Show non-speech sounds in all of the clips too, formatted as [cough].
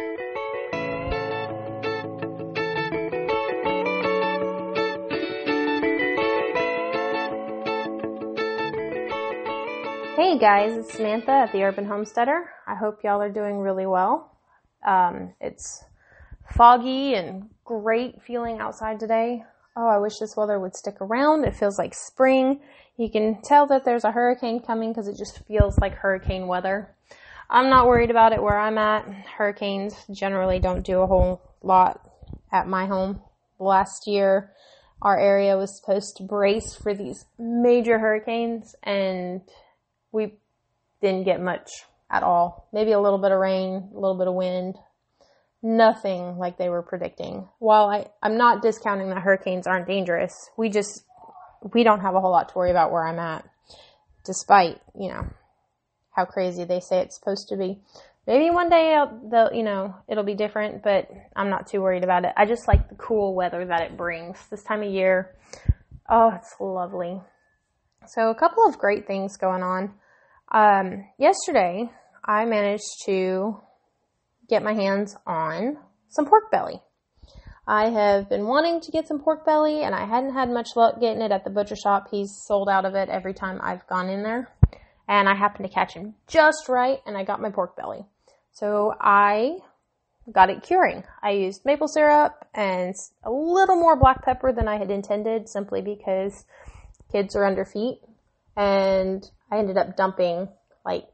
Hey guys, it's Samantha at the Urban Homesteader. I hope y'all are doing really well. Um, it's foggy and great feeling outside today. Oh, I wish this weather would stick around. It feels like spring. You can tell that there's a hurricane coming because it just feels like hurricane weather. I'm not worried about it where I'm at. Hurricanes generally don't do a whole lot at my home. Last year, our area was supposed to brace for these major hurricanes and we didn't get much at all. Maybe a little bit of rain, a little bit of wind. Nothing like they were predicting. While I, I'm not discounting that hurricanes aren't dangerous, we just, we don't have a whole lot to worry about where I'm at. Despite, you know, how crazy they say it's supposed to be. Maybe one day they'll, you know, it'll be different, but I'm not too worried about it. I just like the cool weather that it brings this time of year. Oh, it's lovely. So a couple of great things going on. Um, yesterday, I managed to get my hands on some pork belly. I have been wanting to get some pork belly and I hadn't had much luck getting it at the butcher shop. He's sold out of it every time I've gone in there. And I happened to catch him just right and I got my pork belly. So I got it curing. I used maple syrup and a little more black pepper than I had intended simply because kids are under feet and I ended up dumping like,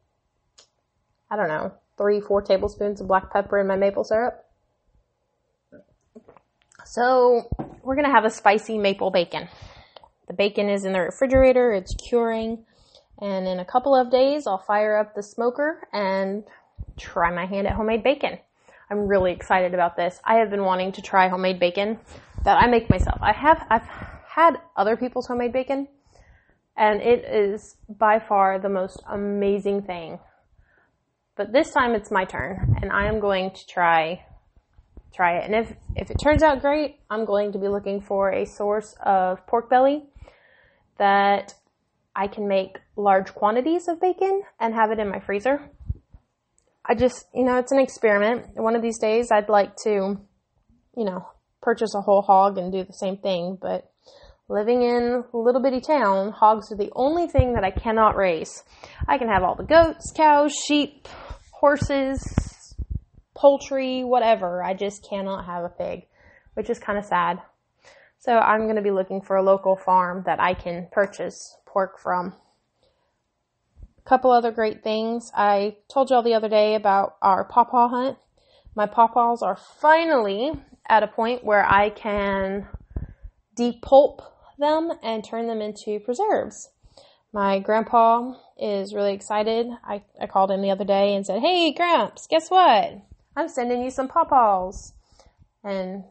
I don't know, three, four tablespoons of black pepper in my maple syrup. So we're gonna have a spicy maple bacon. The bacon is in the refrigerator, it's curing, and in a couple of days I'll fire up the smoker and try my hand at homemade bacon. I'm really excited about this. I have been wanting to try homemade bacon that I make myself. I have, I've had other people's homemade bacon, and it is by far the most amazing thing. But this time it's my turn and I am going to try try it. And if if it turns out great, I'm going to be looking for a source of pork belly that I can make large quantities of bacon and have it in my freezer. I just, you know, it's an experiment. One of these days I'd like to, you know, purchase a whole hog and do the same thing, but living in a little bitty town, hogs are the only thing that I cannot raise. I can have all the goats, cows, sheep, horses, poultry, whatever. I just cannot have a pig, which is kind of sad. So I'm going to be looking for a local farm that I can purchase pork from. A couple other great things. I told y'all the other day about our pawpaw hunt. My pawpaws are finally at a point where I can depulp them and turn them into preserves. My grandpa is really excited. I, I called him the other day and said, Hey, Gramps, guess what? I'm sending you some pawpaws. And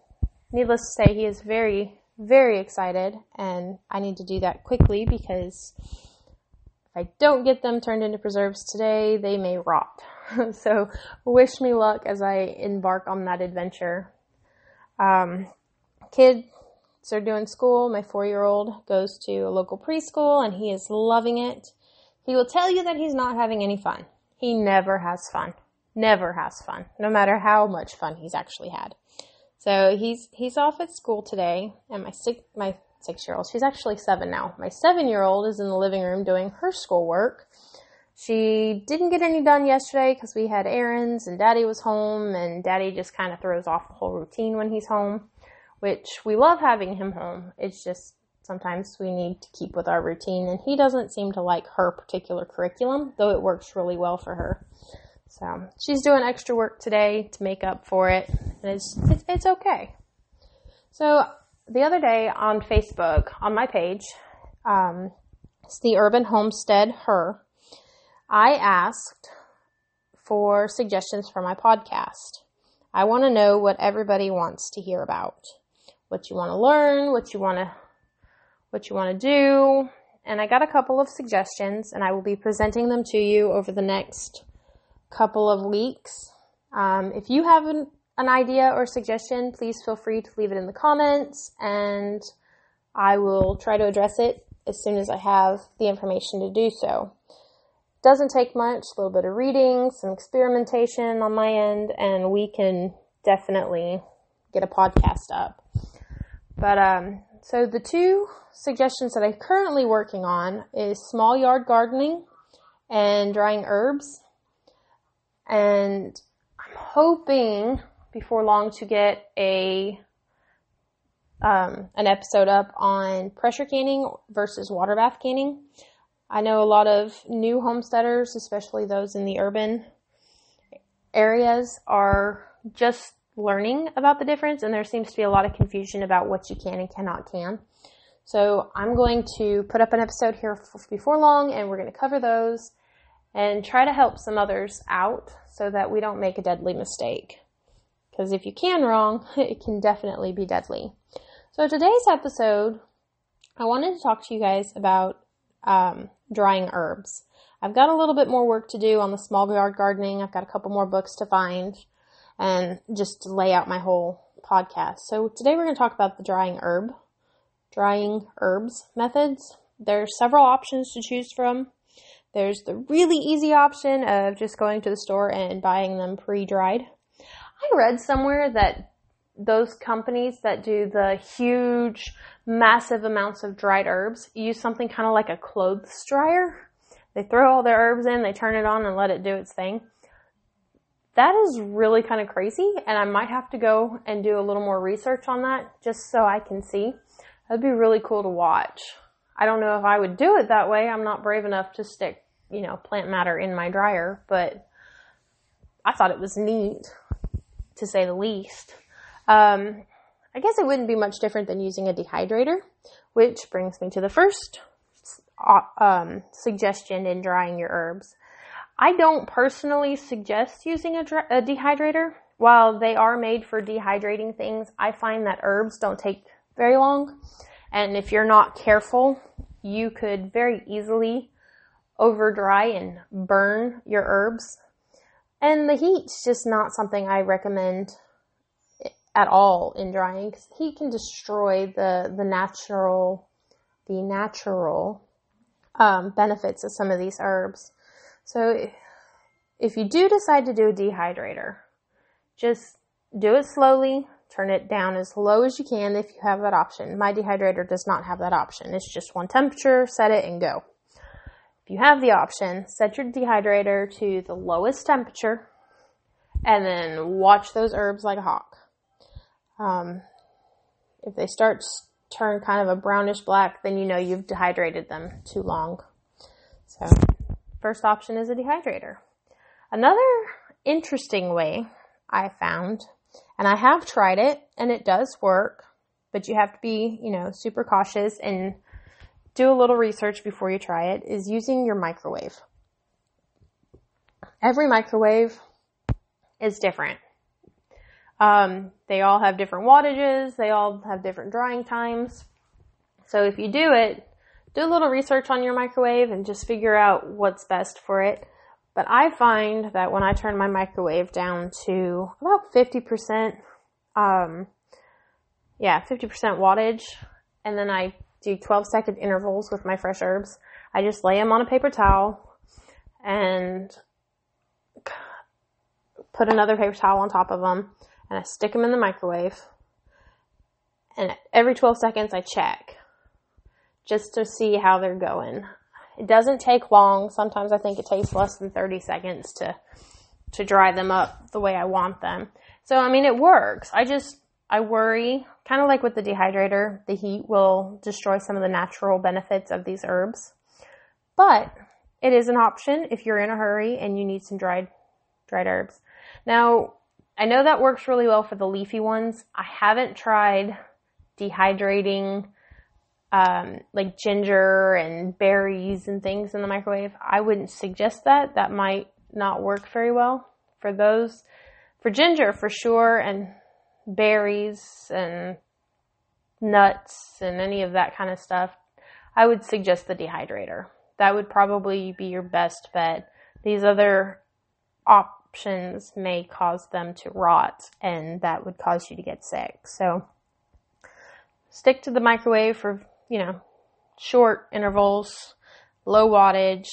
needless to say, he is very, very excited. And I need to do that quickly because if I don't get them turned into preserves today, they may rot. [laughs] so wish me luck as I embark on that adventure. Um, kid so doing school. My four year old goes to a local preschool and he is loving it. He will tell you that he's not having any fun. He never has fun. Never has fun. No matter how much fun he's actually had. So he's, he's off at school today and my six, my six year old, she's actually seven now. My seven year old is in the living room doing her schoolwork. She didn't get any done yesterday because we had errands and daddy was home and daddy just kind of throws off the whole routine when he's home which we love having him home. It's just sometimes we need to keep with our routine, and he doesn't seem to like her particular curriculum, though it works really well for her. So she's doing extra work today to make up for it, and it's it's, it's okay. So the other day on Facebook, on my page, um, it's the Urban Homestead Her. I asked for suggestions for my podcast. I want to know what everybody wants to hear about what you want to learn, what you want to, what you want to do. And I got a couple of suggestions and I will be presenting them to you over the next couple of weeks. Um, if you have an, an idea or suggestion, please feel free to leave it in the comments and I will try to address it as soon as I have the information to do so. doesn't take much, a little bit of reading, some experimentation on my end, and we can definitely get a podcast up. But um, so the two suggestions that I'm currently working on is small yard gardening and drying herbs. And I'm hoping before long to get a um, an episode up on pressure canning versus water bath canning. I know a lot of new homesteaders, especially those in the urban areas, are just learning about the difference, and there seems to be a lot of confusion about what you can and cannot can. So I'm going to put up an episode here before long, and we're going to cover those and try to help some others out so that we don't make a deadly mistake. Because if you can wrong, [laughs] it can definitely be deadly. So today's episode, I wanted to talk to you guys about um, drying herbs. I've got a little bit more work to do on the small yard gardening. I've got a couple more books to find and just to lay out my whole podcast. So today we're going to talk about the drying herb, drying herbs methods. There's several options to choose from. There's the really easy option of just going to the store and buying them pre-dried. I read somewhere that those companies that do the huge, massive amounts of dried herbs use something kind of like a clothes dryer. They throw all their herbs in, they turn it on and let it do its thing that is really kind of crazy and I might have to go and do a little more research on that just so I can see. That'd be really cool to watch. I don't know if I would do it that way. I'm not brave enough to stick, you know, plant matter in my dryer, but I thought it was neat to say the least. Um, I guess it wouldn't be much different than using a dehydrator, which brings me to the first uh, um, suggestion in drying your herbs. I don't personally suggest using a, a dehydrator. While they are made for dehydrating things, I find that herbs don't take very long. And if you're not careful, you could very easily over dry and burn your herbs. And the heat's just not something I recommend at all in drying because heat can destroy the, the natural, the natural, um, benefits of some of these herbs. So if you do decide to do a dehydrator, just do it slowly, turn it down as low as you can if you have that option. My dehydrator does not have that option. It's just one temperature, set it and go. If you have the option, set your dehydrator to the lowest temperature and then watch those herbs like a hawk. Um, if they start to turn kind of a brownish black, then you know you've dehydrated them too long. So First option is a dehydrator. Another interesting way I found, and I have tried it and it does work, but you have to be, you know, super cautious and do a little research before you try it, is using your microwave. Every microwave is different. Um, they all have different wattages, they all have different drying times. So if you do it, do a little research on your microwave and just figure out what's best for it. But I find that when I turn my microwave down to about 50%, um, yeah, 50% wattage, and then I do 12 second intervals with my fresh herbs, I just lay them on a paper towel and put another paper towel on top of them and I stick them in the microwave. And every 12 seconds I check just to see how they're going. It doesn't take long. Sometimes I think it takes less than 30 seconds to, to dry them up the way I want them. So, I mean, it works. I just, I worry, kind of like with the dehydrator, the heat will destroy some of the natural benefits of these herbs. But it is an option if you're in a hurry and you need some dried, dried herbs. Now, I know that works really well for the leafy ones. I haven't tried dehydrating um, like ginger and berries and things in the microwave, I wouldn't suggest that. That might not work very well for those. For ginger, for sure, and berries and nuts and any of that kind of stuff, I would suggest the dehydrator. That would probably be your best bet. These other options may cause them to rot and that would cause you to get sick. So stick to the microwave for you know, short intervals, low wattage,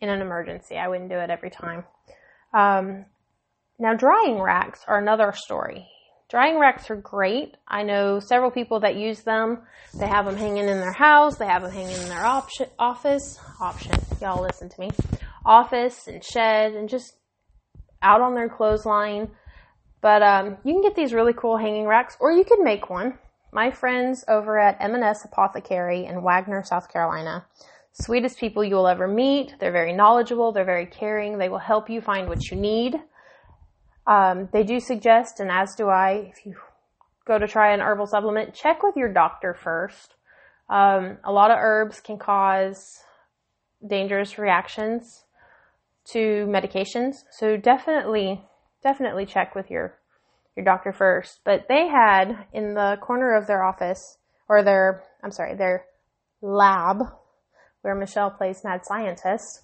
in an emergency. I wouldn't do it every time. Um, now, drying racks are another story. Drying racks are great. I know several people that use them. They have them hanging in their house. They have them hanging in their office. Option. Y'all listen to me. Office and shed and just out on their clothesline. But um, you can get these really cool hanging racks, or you can make one. My friends over at M&S Apothecary in Wagener, South Carolina, sweetest people you will ever meet. They're very knowledgeable. They're very caring. They will help you find what you need. Um, they do suggest, and as do I, if you go to try an herbal supplement, check with your doctor first. Um, a lot of herbs can cause dangerous reactions to medications, so definitely, definitely check with your your doctor first. But they had in the corner of their office, or their, I'm sorry, their lab, where Michelle plays mad scientist,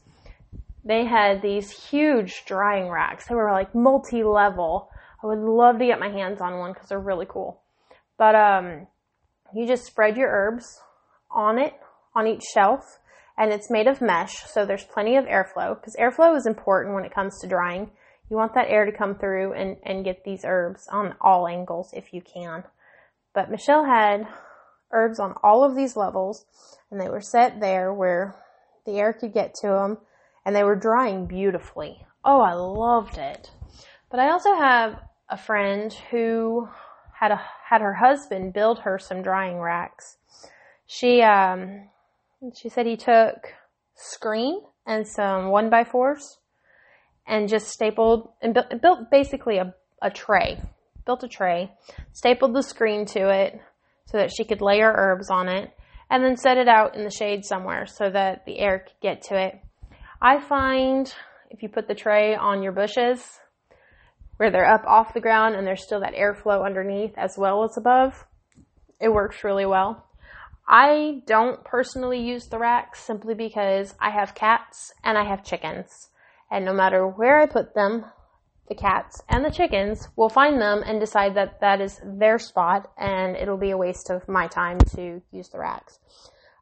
they had these huge drying racks. They were like multi-level. I would love to get my hands on one because they're really cool. But um, you just spread your herbs on it, on each shelf, and it's made of mesh, so there's plenty of airflow because airflow is important when it comes to drying. You want that air to come through and, and get these herbs on all angles if you can. But Michelle had herbs on all of these levels, and they were set there where the air could get to them and they were drying beautifully. Oh, I loved it. But I also have a friend who had a had her husband build her some drying racks. She um she said he took screen and some one by fours and just stapled and built, built basically a, a tray. Built a tray, stapled the screen to it so that she could lay her herbs on it, and then set it out in the shade somewhere so that the air could get to it I find if you put the tray on your bushes where they're up off the ground and there's still that airflow underneath as well as above, it works really well. I don't personally use the racks simply because I have cats and I have chickens. And no matter where I put them, the cats and the chickens will find them and decide that that is their spot and it'll be a waste of my time to use the racks.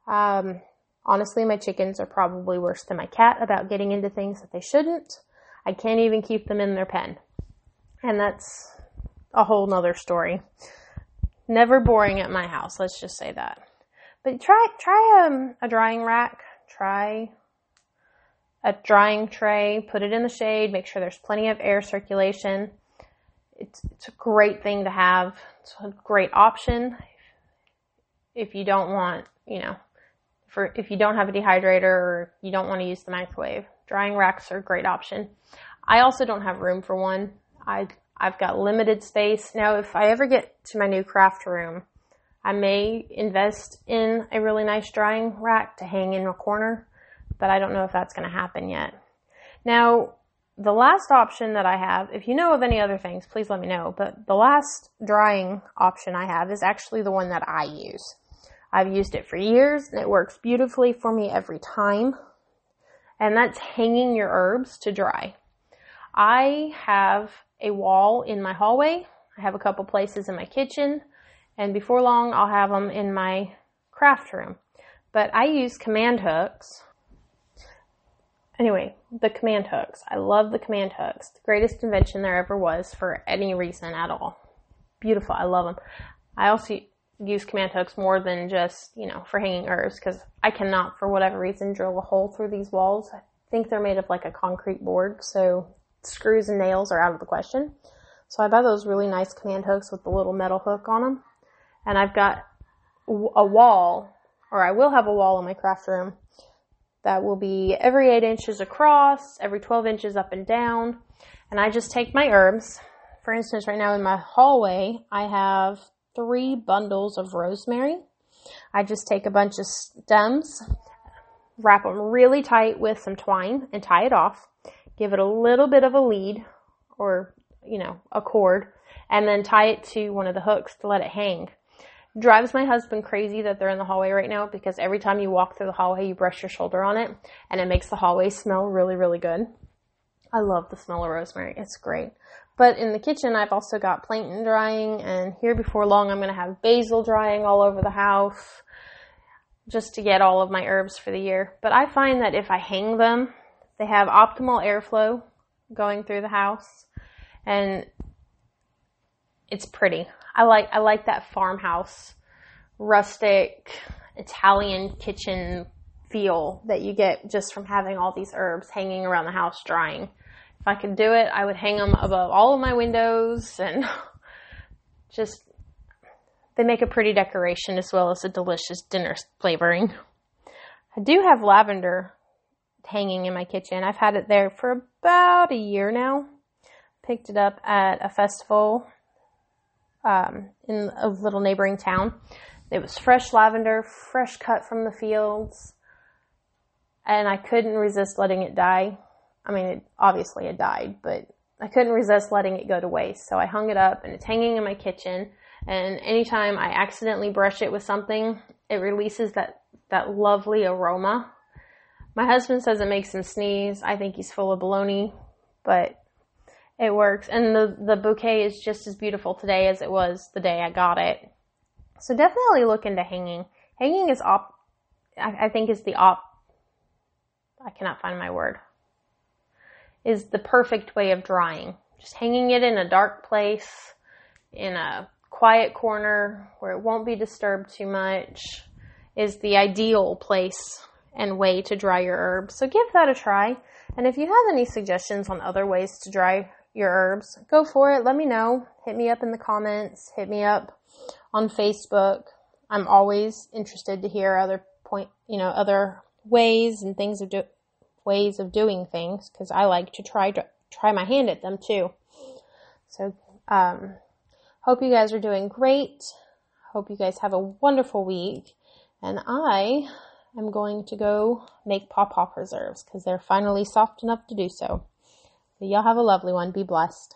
Um, Honestly, my chickens are probably worse than my cat about getting into things that they shouldn't. I can't even keep them in their pen. And that's a whole nother story. Never boring at my house, let's just say that. But try, try um, a drying rack, try a drying tray, put it in the shade, make sure there's plenty of air circulation. It's, it's a great thing to have. It's a great option if you don't want, you know, for if you don't have a dehydrator or you don't want to use the microwave. Drying racks are a great option. I also don't have room for one. I I've got limited space. Now if I ever get to my new craft room, I may invest in a really nice drying rack to hang in a corner, but I don't know if that's going to happen yet. Now, the last option that I have, if you know of any other things, please let me know, but the last drying option I have is actually the one that I use. I've used it for years and it works beautifully for me every time. And that's hanging your herbs to dry. I have a wall in my hallway. I have a couple places in my kitchen. And before long, I'll have them in my craft room. But I use command hooks. Anyway, the command hooks. I love the command hooks. The greatest invention there ever was for any reason at all. Beautiful. I love them. I also use command hooks more than just, you know, for hanging herbs because I cannot, for whatever reason, drill a hole through these walls. I think they're made of like a concrete board, so screws and nails are out of the question. So I buy those really nice command hooks with the little metal hook on them. And I've got a wall, or I will have a wall in my craft room that will be every 8 inches across, every 12 inches up and down. And I just take my herbs. For instance, right now in my hallway, I have three bundles of rosemary. I just take a bunch of stems, wrap them really tight with some twine and tie it off. Give it a little bit of a lead or, you know, a cord and then tie it to one of the hooks to let it hang. Drives my husband crazy that they're in the hallway right now because every time you walk through the hallway, you brush your shoulder on it and it makes the hallway smell really, really good. I love the smell of rosemary. It's great. But in the kitchen, I've also got plantain drying, and here before long, I'm going to have basil drying all over the house just to get all of my herbs for the year. But I find that if I hang them, They have optimal airflow going through the house and it's pretty. I like I like that farmhouse rustic Italian kitchen feel that you get just from having all these herbs hanging around the house drying. If I could do it, I would hang them above all of my windows and [laughs] just they make a pretty decoration as well as a delicious dinner flavoring. I do have lavender hanging in my kitchen. I've had it there for about a year now. Picked it up at a festival um, in a little neighboring town. It was fresh lavender, fresh cut from the fields, and I couldn't resist letting it die. I mean, it, obviously it died, but I couldn't resist letting it go to waste. So I hung it up and it's hanging in my kitchen. And anytime I accidentally brush it with something, it releases that, that lovely aroma. My husband says it makes him sneeze. I think he's full of baloney, but it works. And the, the bouquet is just as beautiful today as it was the day I got it. So definitely look into hanging. Hanging is op, I, I think is the op, I cannot find my word, is the perfect way of drying. Just hanging it in a dark place, in a quiet corner where it won't be disturbed too much is the ideal place and way to dry your herbs. So give that a try. And if you have any suggestions on other ways to dry your herbs, go for it. Let me know. Hit me up in the comments. Hit me up on Facebook. I'm always interested to hear other point, you know, other ways and things of do, ways of doing things because I like to try to try my hand at them too. So, um, hope you guys are doing great. Hope you guys have a wonderful week. And I am going to go make pawpaw preserves because they're finally soft enough to do so. So y'all have a lovely one. Be blessed.